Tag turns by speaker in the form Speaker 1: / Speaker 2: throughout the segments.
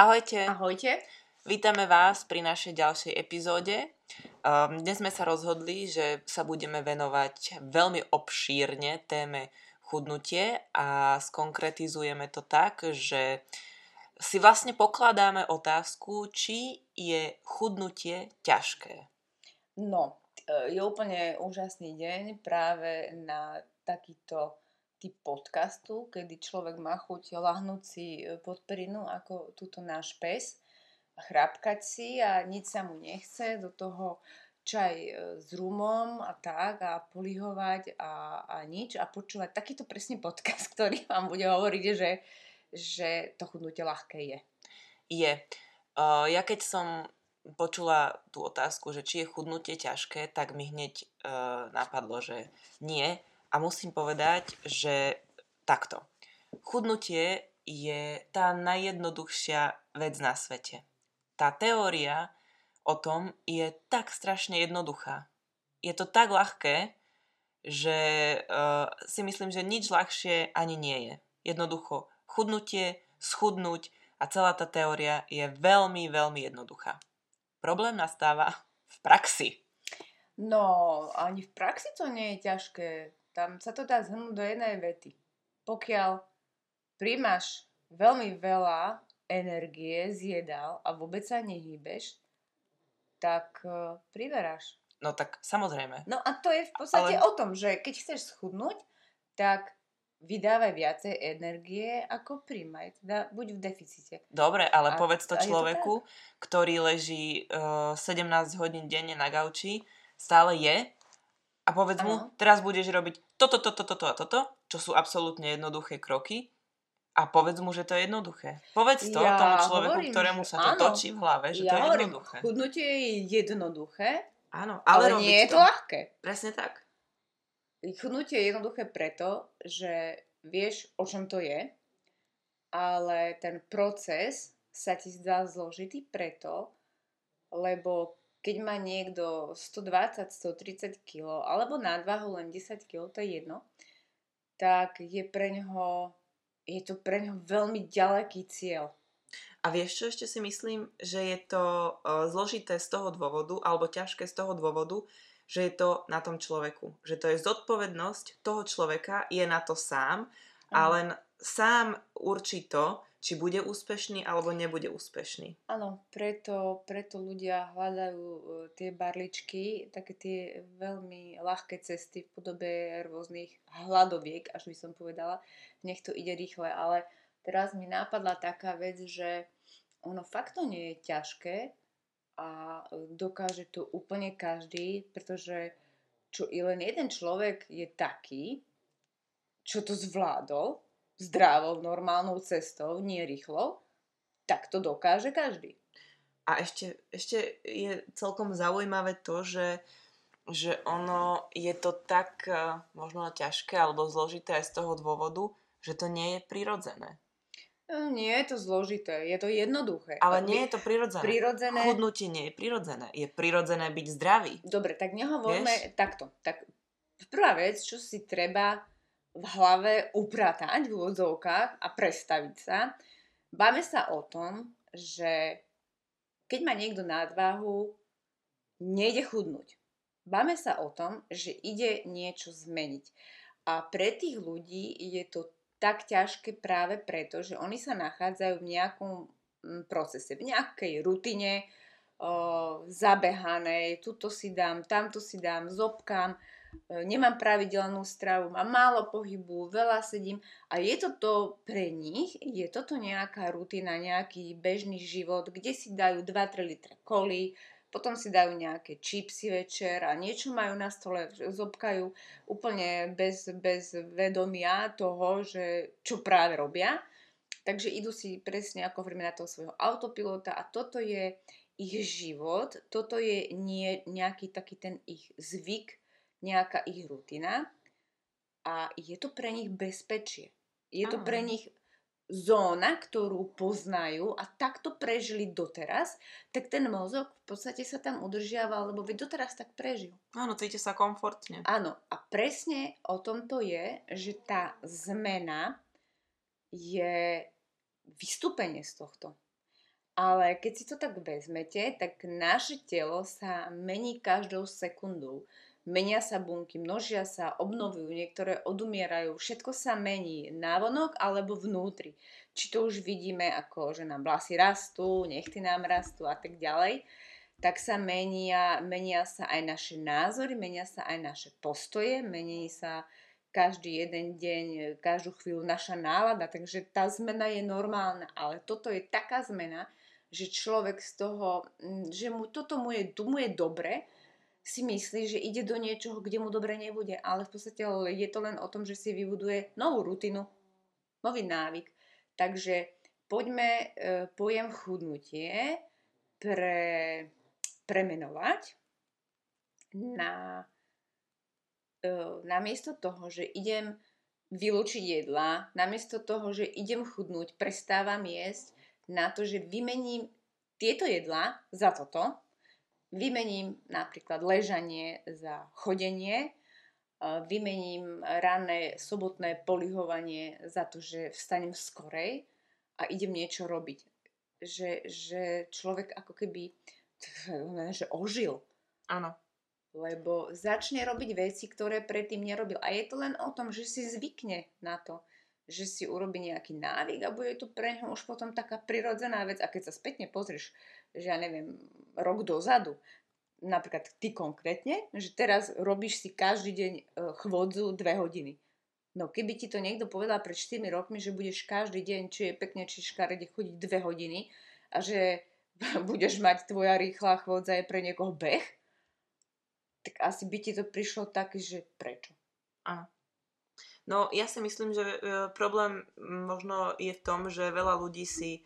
Speaker 1: Ahojte.
Speaker 2: Ahojte.
Speaker 1: Vítame vás pri našej ďalšej epizóde. Um, dnes sme sa rozhodli, že sa budeme venovať veľmi obšírne téme chudnutie a skonkretizujeme to tak, že si vlastne pokladáme otázku, či je chudnutie ťažké.
Speaker 2: No, e, je úplne úžasný deň práve na takýto typ podcastu, kedy človek má chuť lahnúť si e, pod perinu ako túto náš pes a chrápkať si a nič sa mu nechce, do toho čaj e, s rumom a tak a polihovať a, a nič a počúvať takýto presne podcast, ktorý vám bude hovoriť, že, že to chudnutie ľahké je.
Speaker 1: Je. Uh, ja keď som počula tú otázku, že či je chudnutie ťažké, tak mi hneď uh, napadlo, že nie, a musím povedať, že takto. Chudnutie je tá najjednoduchšia vec na svete. Tá teória o tom je tak strašne jednoduchá. Je to tak ľahké, že uh, si myslím, že nič ľahšie ani nie je. Jednoducho chudnutie, schudnúť a celá tá teória je veľmi, veľmi jednoduchá. Problém nastáva v praxi.
Speaker 2: No, ani v praxi to nie je ťažké. Tam sa to dá zhrnúť do jednej vety. Pokiaľ príjmaš veľmi veľa energie z jedál a vôbec sa nehýbeš, tak uh, priveráš.
Speaker 1: No tak samozrejme.
Speaker 2: No a to je v podstate Ale... o tom, že keď chceš schudnúť, tak vydávaj viacej energie, ako príjmaj. Teda buď v deficite.
Speaker 1: Dobre, ale a, povedz to človeku, to ktorý leží uh, 17 hodín denne na gauči, stále je a povedz ano. mu, teraz budeš robiť toto, toto, toto a toto, čo sú absolútne jednoduché kroky a povedz mu, že to je jednoduché. Povedz to ja tomu človeku, hovorím, ktorému sa to áno, točí v hlave, že ja to je hovorím, jednoduché.
Speaker 2: Chudnutie je jednoduché,
Speaker 1: áno,
Speaker 2: ale, ale nie je to ľahké.
Speaker 1: Presne tak.
Speaker 2: Chudnutie je jednoduché preto, že vieš, o čom to je, ale ten proces sa ti zdá zložitý preto, lebo keď má niekto 120-130 kg alebo nadvahu len 10 kg, to je jedno, tak je pre ňoho, je to pre ňoho veľmi ďaleký cieľ.
Speaker 1: A vieš čo ešte si myslím, že je to uh, zložité z toho dôvodu, alebo ťažké z toho dôvodu, že je to na tom človeku. Že to je zodpovednosť toho človeka, je na to sám a len sám určí to, či bude úspešný alebo nebude úspešný.
Speaker 2: Áno, preto, preto ľudia hľadajú uh, tie barličky, také tie veľmi ľahké cesty v podobe rôznych hladoviek, až by som povedala. Nech to ide rýchle, ale teraz mi nápadla taká vec, že ono fakt to nie je ťažké a dokáže to úplne každý, pretože čo i len jeden človek je taký, čo to zvládol, zdravou, normálnou cestou, nie rýchlo, tak to dokáže každý.
Speaker 1: A ešte, ešte je celkom zaujímavé to, že, že ono je to tak eh, možno ťažké alebo zložité aj z toho dôvodu, že to nie je prirodzené.
Speaker 2: No, nie je to zložité, je to jednoduché.
Speaker 1: Ale nie je to prirodzené. prirodzené. Chudnutie nie je prirodzené. Je prirodzené byť zdravý.
Speaker 2: Dobre, tak nehovorme Vieš? takto. Tak prvá vec, čo si treba v hlave upratať v úvodzovkách a prestaviť sa. Báme sa o tom, že keď má niekto nadváhu, nejde chudnúť. Báme sa o tom, že ide niečo zmeniť. A pre tých ľudí je to tak ťažké práve preto, že oni sa nachádzajú v nejakom mm, procese, v nejakej rutine, o, zabehanej, tuto si dám, tamto si dám, zobkám, nemám pravidelnú stravu, mám málo pohybu, veľa sedím a je toto pre nich, je toto nejaká rutina, nejaký bežný život, kde si dajú 2-3 litre koly, potom si dajú nejaké čipsy večer a niečo majú na stole, zobkajú úplne bez, bez vedomia toho, že čo práve robia. Takže idú si presne ako hovoríme na toho svojho autopilota a toto je ich život, toto je nie, nejaký taký ten ich zvyk, nejaká ich rutina a je to pre nich bezpečie. Je to pre nich zóna, ktorú poznajú a takto prežili doteraz, tak ten mozog v podstate sa tam udržiava, lebo vy doteraz tak prežil.
Speaker 1: Áno, cíti sa komfortne.
Speaker 2: Áno, a presne o tom to je, že tá zmena je vystúpenie z tohto. Ale keď si to tak vezmete, tak naše telo sa mení každou sekundou. Menia sa bunky, množia sa, obnovujú, niektoré odumierajú, všetko sa mení návonok alebo vnútri. Či to už vidíme ako, že nám vlasy rastú, nechty nám rastú a tak ďalej, tak sa menia, menia sa aj naše názory, menia sa aj naše postoje, mení sa každý jeden deň, každú chvíľu naša nálada, takže tá zmena je normálna, ale toto je taká zmena, že človek z toho, že mu toto mu je, mu je dobre, si myslí, že ide do niečoho, kde mu dobre nebude, ale v podstate je to len o tom, že si vybuduje novú rutinu, nový návyk. Takže poďme e, pojem chudnutie pre, premenovať na e, namiesto toho, že idem vylúčiť jedla, namiesto toho, že idem chudnúť, prestávam jesť, na to, že vymením tieto jedlá za toto, Vymením napríklad ležanie za chodenie, vymením ranné sobotné polihovanie za to, že vstanem skorej a idem niečo robiť. Že, že človek ako keby že ožil.
Speaker 1: Áno.
Speaker 2: Lebo začne robiť veci, ktoré predtým nerobil. A je to len o tom, že si zvykne na to že si urobí nejaký návyk a bude to pre ňo už potom taká prirodzená vec. A keď sa spätne pozrieš, že ja neviem, rok dozadu, napríklad ty konkrétne, že teraz robíš si každý deň e, chvodzu dve hodiny. No keby ti to niekto povedal pred 4 rokmi, že budeš každý deň, či je pekne, či škarede, chodiť dve hodiny a že budeš mať tvoja rýchla chvodza je pre niekoho beh, tak asi by ti to prišlo tak, že prečo?
Speaker 1: Áno. No ja si myslím, že e, problém možno je v tom, že veľa ľudí si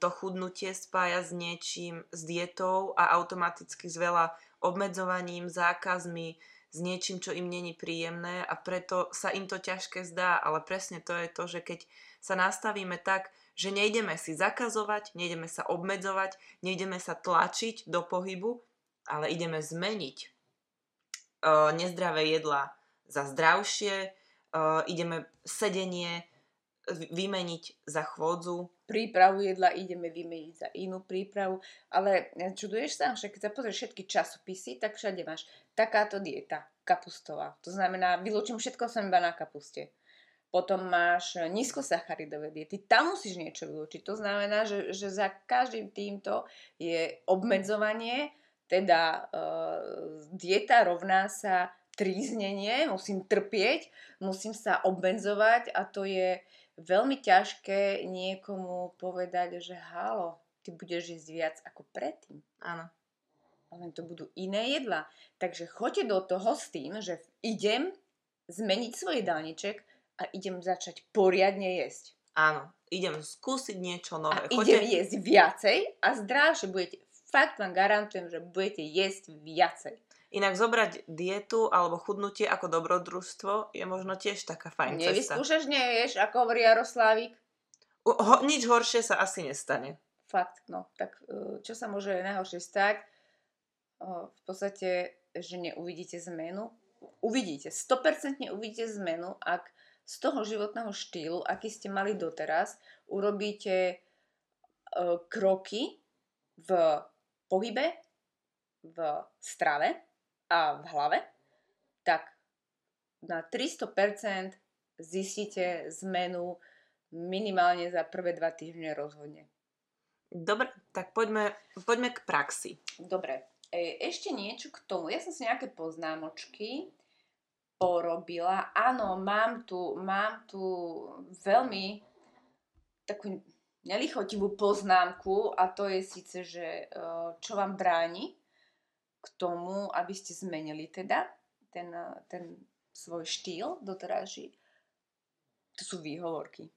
Speaker 1: to chudnutie spája s niečím, s dietou a automaticky s veľa obmedzovaním, zákazmi, s niečím, čo im není príjemné a preto sa im to ťažké zdá, ale presne to je to, že keď sa nastavíme tak, že nejdeme si zakazovať, nejdeme sa obmedzovať, nejdeme sa tlačiť do pohybu, ale ideme zmeniť uh, nezdravé jedlá za zdravšie, uh, ideme sedenie vymeniť za chôdzu.
Speaker 2: Prípravu jedla ideme vymeniť za inú prípravu, ale e, čuduješ sa, že keď sa pozrieš všetky časopisy, tak všade máš takáto dieta, kapustová. To znamená, vylúčim všetko som iba na kapuste. Potom máš nízkosacharidové diety, tam musíš niečo vylúčiť. To znamená, že, že za každým týmto je obmedzovanie, teda e, dieta rovná sa tríznenie, musím trpieť, musím sa obmedzovať a to je veľmi ťažké niekomu povedať, že halo, ty budeš jesť viac ako predtým.
Speaker 1: Áno.
Speaker 2: Len to budú iné jedla. Takže choďte do toho s tým, že idem zmeniť svoj dálniček a idem začať poriadne jesť.
Speaker 1: Áno, idem skúsiť niečo nové.
Speaker 2: A Choďte... idem jesť viacej a zdravšie budete, fakt vám garantujem, že budete jesť viacej.
Speaker 1: Inak zobrať dietu alebo chudnutie ako dobrodružstvo je možno tiež taká fajn
Speaker 2: cesta. Nevyskúšaš, nevieš, ako hovorí Jaroslávik?
Speaker 1: Ho, nič horšie sa asi nestane.
Speaker 2: Fakt, no. Tak e, čo sa môže najhoršie stať? V podstate, že neuvidíte zmenu. Uvidíte, 100% uvidíte zmenu, ak z toho životného štýlu, aký ste mali doteraz, urobíte e, kroky v pohybe, v strave, a v hlave, tak na 300% zistíte zmenu minimálne za prvé dva týždne rozhodne.
Speaker 1: Dobre, tak poďme, poďme k praxi.
Speaker 2: Dobre, e, ešte niečo k tomu. Ja som si nejaké poznámočky porobila. Áno, mám tu, mám tu veľmi takú nelichotivú poznámku a to je síce, že e, čo vám bráni k tomu, aby ste zmenili teda ten, ten svoj štýl doterajší, to sú výhovorky.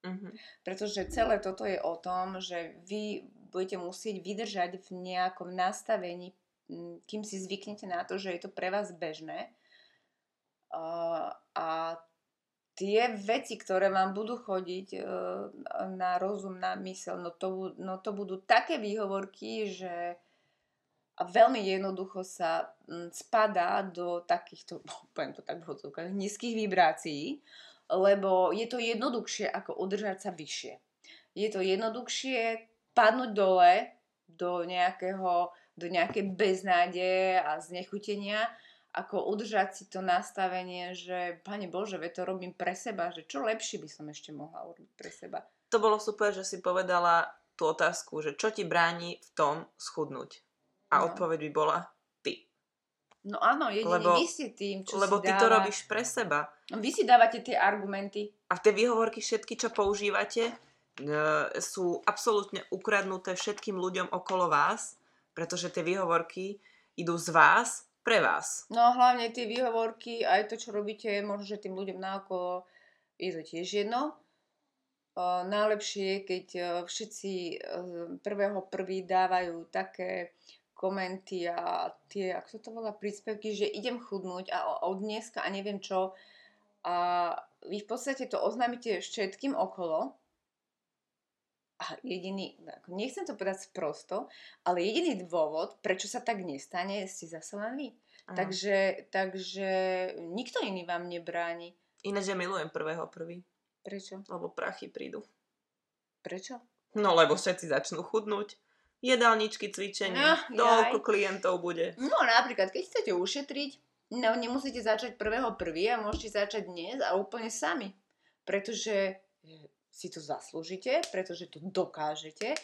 Speaker 2: Mm-hmm. Pretože celé toto je o tom, že vy budete musieť vydržať v nejakom nastavení, kým si zvyknete na to, že je to pre vás bežné. Uh, a tie veci, ktoré vám budú chodiť uh, na rozum, na mysel, no to, no to budú také výhovorky, že a veľmi jednoducho sa mm, spadá do takýchto, no, poviem to tak v nízkych vibrácií, lebo je to jednoduchšie ako udržať sa vyššie. Je to jednoduchšie padnúť dole do nejakého, do nejakej beznádeje a znechutenia, ako udržať si to nastavenie, že Pane Bože, ve to robím pre seba, že čo lepšie by som ešte mohla urobiť pre seba.
Speaker 1: To bolo super, že si povedala tú otázku, že čo ti bráni v tom schudnúť. A no. odpoveď by bola ty.
Speaker 2: No áno, jedine lebo, vy ste tým, čo
Speaker 1: Lebo
Speaker 2: si
Speaker 1: ty
Speaker 2: dáva...
Speaker 1: to robíš pre seba.
Speaker 2: Vy si dávate tie argumenty.
Speaker 1: A tie výhovorky všetky, čo používate, e, sú absolútne ukradnuté všetkým ľuďom okolo vás, pretože tie výhovorky idú z vás pre vás.
Speaker 2: No a hlavne tie výhovorky, aj to, čo robíte, možno, že tým ľuďom naokolo je to tiež jedno najlepšie je, keď e, všetci e, prvého prvý dávajú také komenty a tie, ako sa to volá, príspevky, že idem chudnúť a od dneska a neviem čo. A vy v podstate to oznámite všetkým okolo. A jediný, nechcem to povedať sprosto, ale jediný dôvod, prečo sa tak nestane, ste zase len vy. Takže, takže nikto iný vám nebráni.
Speaker 1: Ináč ja milujem prvého prvý.
Speaker 2: Prečo?
Speaker 1: Lebo prachy prídu.
Speaker 2: Prečo?
Speaker 1: No lebo všetci začnú chudnúť. Jedálničky, cvičenie, no, toľko klientov bude.
Speaker 2: No napríklad, keď chcete ušetriť, no nemusíte začať prvého prvý a môžete začať dnes a úplne sami. Pretože si to zaslúžite, pretože to dokážete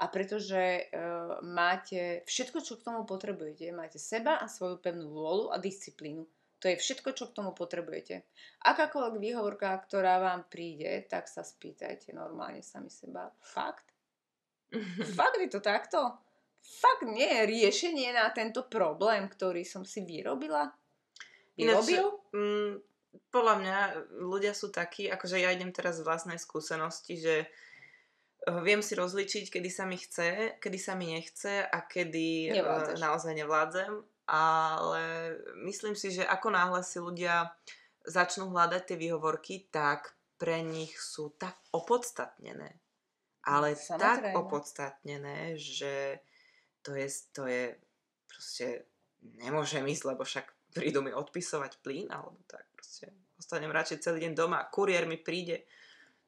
Speaker 2: a pretože uh, máte všetko, čo k tomu potrebujete. Máte seba a svoju pevnú vôľu a disciplínu. To je všetko, čo k tomu potrebujete. Akákoľvek výhovorka, ktorá vám príde, tak sa spýtajte normálne sami seba. Fakt? Fakt je to takto? Fakt nie je riešenie na tento problém, ktorý som si vyrobila?
Speaker 1: Vyrobil? Ináč, mm, podľa mňa ľudia sú takí, akože ja idem teraz z vlastnej skúsenosti, že eh, viem si rozličiť, kedy sa mi chce, kedy sa mi nechce a kedy eh, Nevládzeš. naozaj nevládzem ale myslím si, že ako náhle si ľudia začnú hľadať tie výhovorky, tak pre nich sú tak opodstatnené. Ale Samozrejme. tak opodstatnené, že to je, to je proste nemôžem ísť, lebo však prídu mi odpisovať plyn, alebo tak proste ostanem radšej celý deň doma, kuriér mi príde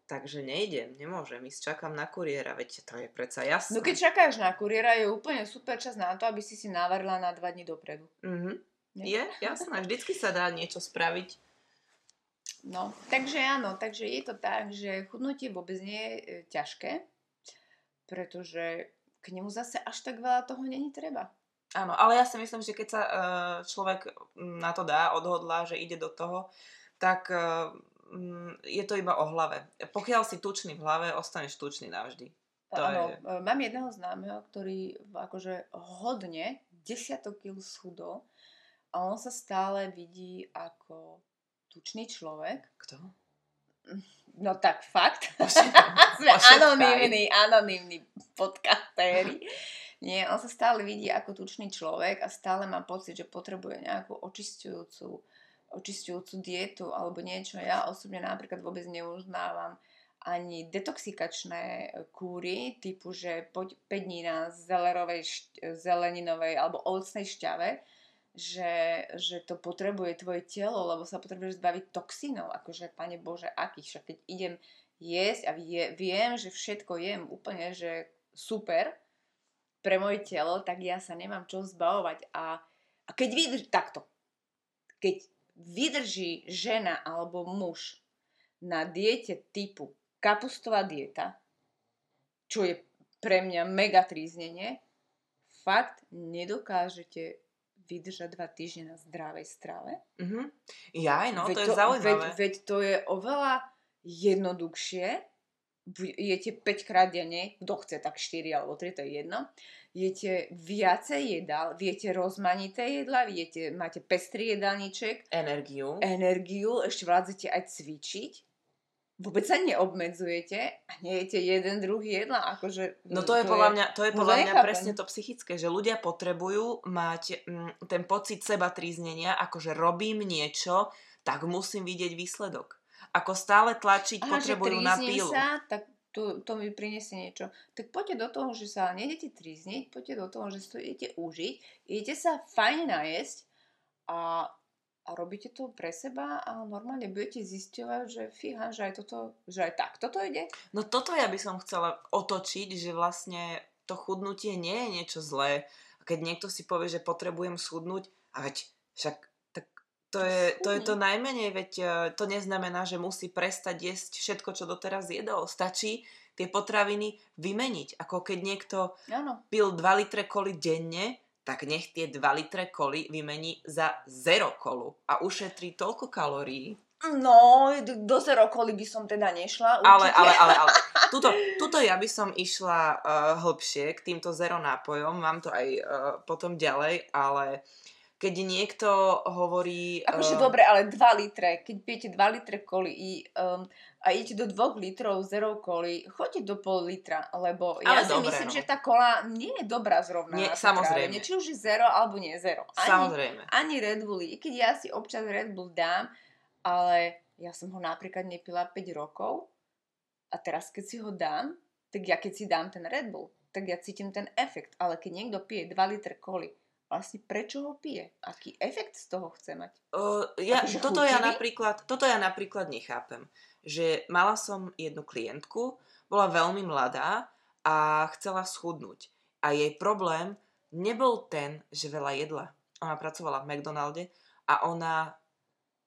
Speaker 1: Takže nejdem, nemôžem ísť, čakám na kuriéra, veď to je predsa jasné.
Speaker 2: No keď čakáš na kuriéra, je úplne super čas na to, aby si si navarila na dva dní dopredu.
Speaker 1: Mm-hmm. Je, jasné, vždycky sa dá niečo spraviť.
Speaker 2: No, takže áno, takže je to tak, že chudnutie vôbec nie je e, ťažké, pretože k nemu zase až tak veľa toho není treba.
Speaker 1: Áno, ale ja si myslím, že keď sa e, človek na to dá, odhodlá, že ide do toho, tak e, Mm, je to iba o hlave. Pokiaľ si tučný v hlave, ostaneš tučný navždy.
Speaker 2: To ano, je... Mám jedného známeho, ktorý akože hodne, desiatok kil schudol a on sa stále vidí ako tučný človek.
Speaker 1: Kto?
Speaker 2: No tak fakt. Sme anonimní, anonimní podcastery. Nie, on sa stále vidí ako tučný človek a stále má pocit, že potrebuje nejakú očistujúcu očistujúcu dietu alebo niečo. Ja osobne napríklad vôbec neuznávam ani detoxikačné kúry, typu, že poď 5 dní na zelerovej, zeleninovej alebo ovocnej šťave, že, že to potrebuje tvoje telo, lebo sa potrebuješ zbaviť toxínov. Akože, pane Bože, akých? Však keď idem jesť a vie, viem, že všetko jem úplne, že super pre moje telo, tak ja sa nemám čo zbavovať. A, a keď vydrž... Takto. Keď vydrží žena alebo muž na diete typu kapustová dieta, čo je pre mňa mega tríznenie, fakt nedokážete vydržať dva týždne na zdravej strave.
Speaker 1: Mm-hmm. Ja, no, veď to, to je zaujímavé.
Speaker 2: Veď, veď to je oveľa jednoduchšie, jete 5 krát denne, kto chce tak 4 alebo 3, to je jedno, jete viacej jedál, viete rozmanité jedla, viete, máte pestrý jedálniček.
Speaker 1: Energiu.
Speaker 2: Energiu, ešte vládzete aj cvičiť. Vôbec sa neobmedzujete a nejete jeden druhý jedla. Akože,
Speaker 1: no to, to je podľa mňa, to je podľa mňa presne to psychické, že ľudia potrebujú mať m, mm, ten pocit seba tríznenia, akože robím niečo, tak musím vidieť výsledok. Ako stále tlačiť Aha, potrebujú na pílu.
Speaker 2: sa, tak to, to mi priniesie niečo. Tak poďte do toho, že sa nejdete trízniť, poďte do toho, že si to idete užiť, idete sa fajne najesť a a robíte to pre seba a normálne budete zisťovať, že fíha, že aj toto, že aj tak toto ide.
Speaker 1: No toto ja by som chcela otočiť, že vlastne to chudnutie nie je niečo zlé. A keď niekto si povie, že potrebujem schudnúť, a veď však tak to je, to je to najmenej, veď e, to neznamená, že musí prestať jesť všetko, čo doteraz jedol. Stačí tie potraviny vymeniť. Ako keď niekto ano. pil 2 litre koli denne, tak nech tie 2 litre koli vymení za 0 kolu a ušetrí toľko kalórií.
Speaker 2: No, do zero koli by som teda nešla.
Speaker 1: Určite. Ale, ale, ale, ale. Tuto, tuto ja by som išla uh, hlbšie k týmto zero nápojom, mám to aj uh, potom ďalej, ale keď niekto hovorí...
Speaker 2: Akože uh, dobre, ale 2 litre, keď pijete 2 litre koli um, a idete do 2 litrov zero koli, choďte do pol litra, lebo ja si dobre, myslím, no. že tá kola nie je dobrá zrovna. Nie,
Speaker 1: samozrejme.
Speaker 2: Či už je zero, alebo nie zero.
Speaker 1: Ani, samozrejme.
Speaker 2: Ani Red Bull, i keď ja si občas Red Bull dám, ale ja som ho napríklad nepila 5 rokov a teraz keď si ho dám, tak ja keď si dám ten Red Bull, tak ja cítim ten efekt, ale keď niekto pije 2 litre koli, vlastne prečo ho pije? Aký efekt z toho chce mať?
Speaker 1: Uh, ja, toto, ja napríklad, toto ja napríklad nechápem. Že mala som jednu klientku, bola veľmi mladá a chcela schudnúť. A jej problém nebol ten, že veľa jedla. Ona pracovala v McDonalde a ona,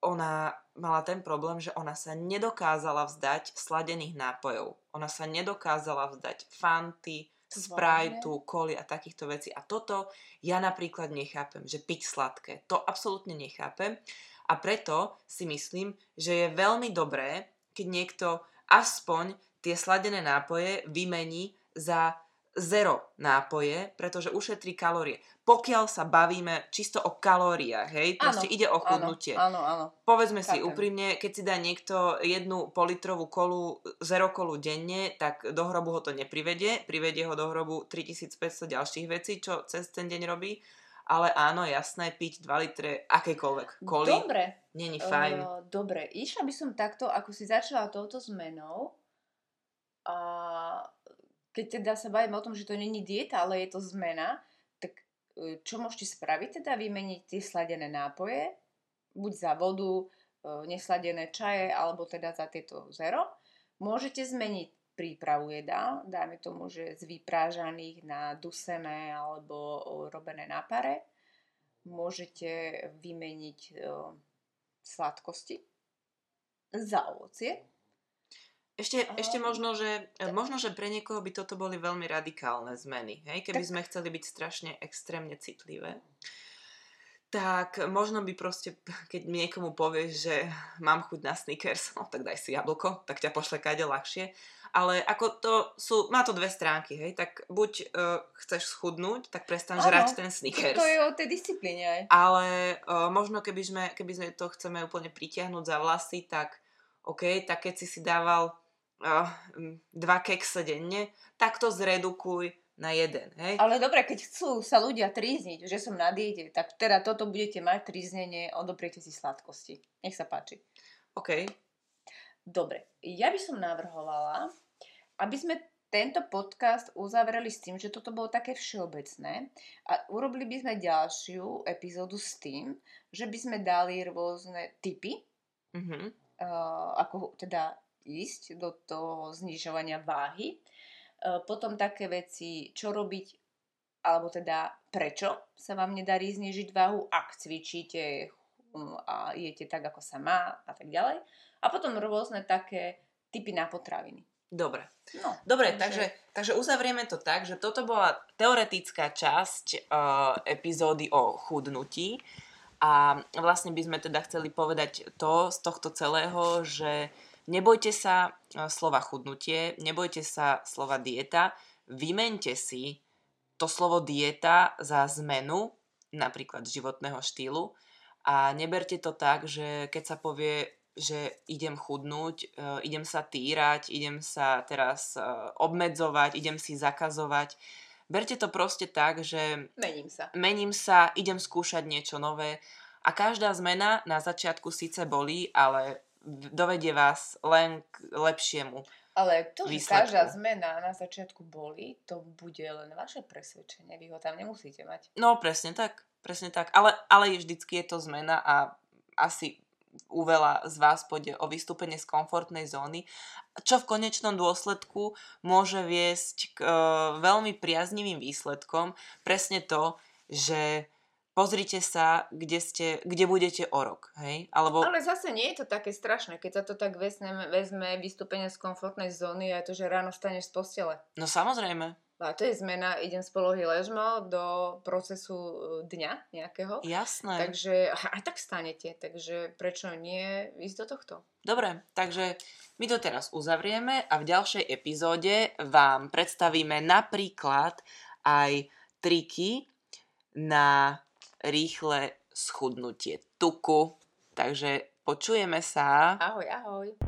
Speaker 1: ona mala ten problém, že ona sa nedokázala vzdať sladených nápojov. Ona sa nedokázala vzdať fanty, Sprajtu, koli a takýchto vecí. A toto ja napríklad nechápem, že piť sladké. To absolútne nechápem. A preto si myslím, že je veľmi dobré, keď niekto aspoň tie sladené nápoje vymení za zero nápoje, pretože ušetrí kalórie. Pokiaľ sa bavíme čisto o kalóriách, hej, proste ide o chudnutie.
Speaker 2: Áno, áno.
Speaker 1: Povedzme Chápem. si úprimne, keď si dá niekto jednu politrovú kolu, zero kolu denne, tak do hrobu ho to neprivedie. Privedie ho do hrobu 3500 ďalších vecí, čo cez ten deň robí. Ale áno, jasné, piť 2 litre akékoľvek koli.
Speaker 2: Dobre.
Speaker 1: Není fajn.
Speaker 2: Uh, dobre, išla by som takto, ako si začala touto zmenou. A keď teda sa bavíme o tom, že to není dieta, ale je to zmena, tak e, čo môžete spraviť? Teda vymeniť tie sladené nápoje, buď za vodu, e, nesladené čaje, alebo teda za tieto zero. Môžete zmeniť prípravu jedál, dajme tomu, že z vyprážaných na dusené alebo robené na pare. Môžete vymeniť e, sladkosti za ovocie,
Speaker 1: ešte, uh, ešte možno, že, možno, že pre niekoho by toto boli veľmi radikálne zmeny. Hej? Keby tak... sme chceli byť strašne extrémne citlivé. Tak možno by proste, keď niekomu povieš, že mám chuť na sneakers, no tak daj si jablko, tak ťa pošle kade ľahšie. Ale ako to sú, má to dve stránky, hej, tak buď uh, chceš schudnúť, tak prestaň žrať ten sneakers.
Speaker 2: To je o tej disciplíne aj.
Speaker 1: Ale uh, možno keby sme, keby sme to chceme úplne pritiahnuť za vlasy, tak OK, tak keď si si dával dva kekse denne, tak to zredukuj na jeden, hej?
Speaker 2: Ale dobre, keď chcú sa ľudia trízniť, že som na diete, tak teda toto budete mať tríznenie, odopriete si sladkosti. Nech sa páči.
Speaker 1: OK.
Speaker 2: Dobre, ja by som navrhovala, aby sme tento podcast uzavreli s tým, že toto bolo také všeobecné a urobili by sme ďalšiu epizódu s tým, že by sme dali rôzne typy, mm-hmm. uh, ako teda ísť do toho znižovania váhy. E, potom také veci, čo robiť, alebo teda prečo sa vám nedarí znižiť váhu, ak cvičíte hm, a jete tak, ako sa má a tak ďalej. A potom rôzne také typy na potraviny.
Speaker 1: Dobre. No, Dobre, takže... takže, takže uzavrieme to tak, že toto bola teoretická časť uh, epizódy o chudnutí a vlastne by sme teda chceli povedať to z tohto celého, že Nebojte sa e, slova chudnutie, nebojte sa slova dieta, vymente si to slovo dieta za zmenu, napríklad životného štýlu a neberte to tak, že keď sa povie, že idem chudnúť, e, idem sa týrať, idem sa teraz e, obmedzovať, idem si zakazovať. Berte to proste tak, že
Speaker 2: mením sa.
Speaker 1: Mením sa, idem skúšať niečo nové a každá zmena na začiatku síce bolí, ale dovedie vás len k lepšiemu.
Speaker 2: Ale to, že výsledku. každá zmena na začiatku boli, to bude len vaše presvedčenie. Vy ho tam nemusíte mať.
Speaker 1: No, presne tak. Presne tak. Ale, ale vždycky je to zmena a asi u veľa z vás pôjde o vystúpenie z komfortnej zóny, čo v konečnom dôsledku môže viesť k e, veľmi priaznivým výsledkom. Presne to, že pozrite sa, kde, ste, kde budete o rok. Hej? Alebo...
Speaker 2: Ale zase nie je to také strašné, keď sa to tak vezme, vezme vystúpenie z komfortnej zóny a to, že ráno staneš z postele.
Speaker 1: No samozrejme.
Speaker 2: A to je zmena, idem z polohy ležmo do procesu e, dňa nejakého.
Speaker 1: Jasné.
Speaker 2: Takže aj tak stanete, takže prečo nie ísť do tohto?
Speaker 1: Dobre, takže my to teraz uzavrieme a v ďalšej epizóde vám predstavíme napríklad aj triky na rýchle schudnutie tuku. Takže počujeme sa.
Speaker 2: Ahoj, ahoj.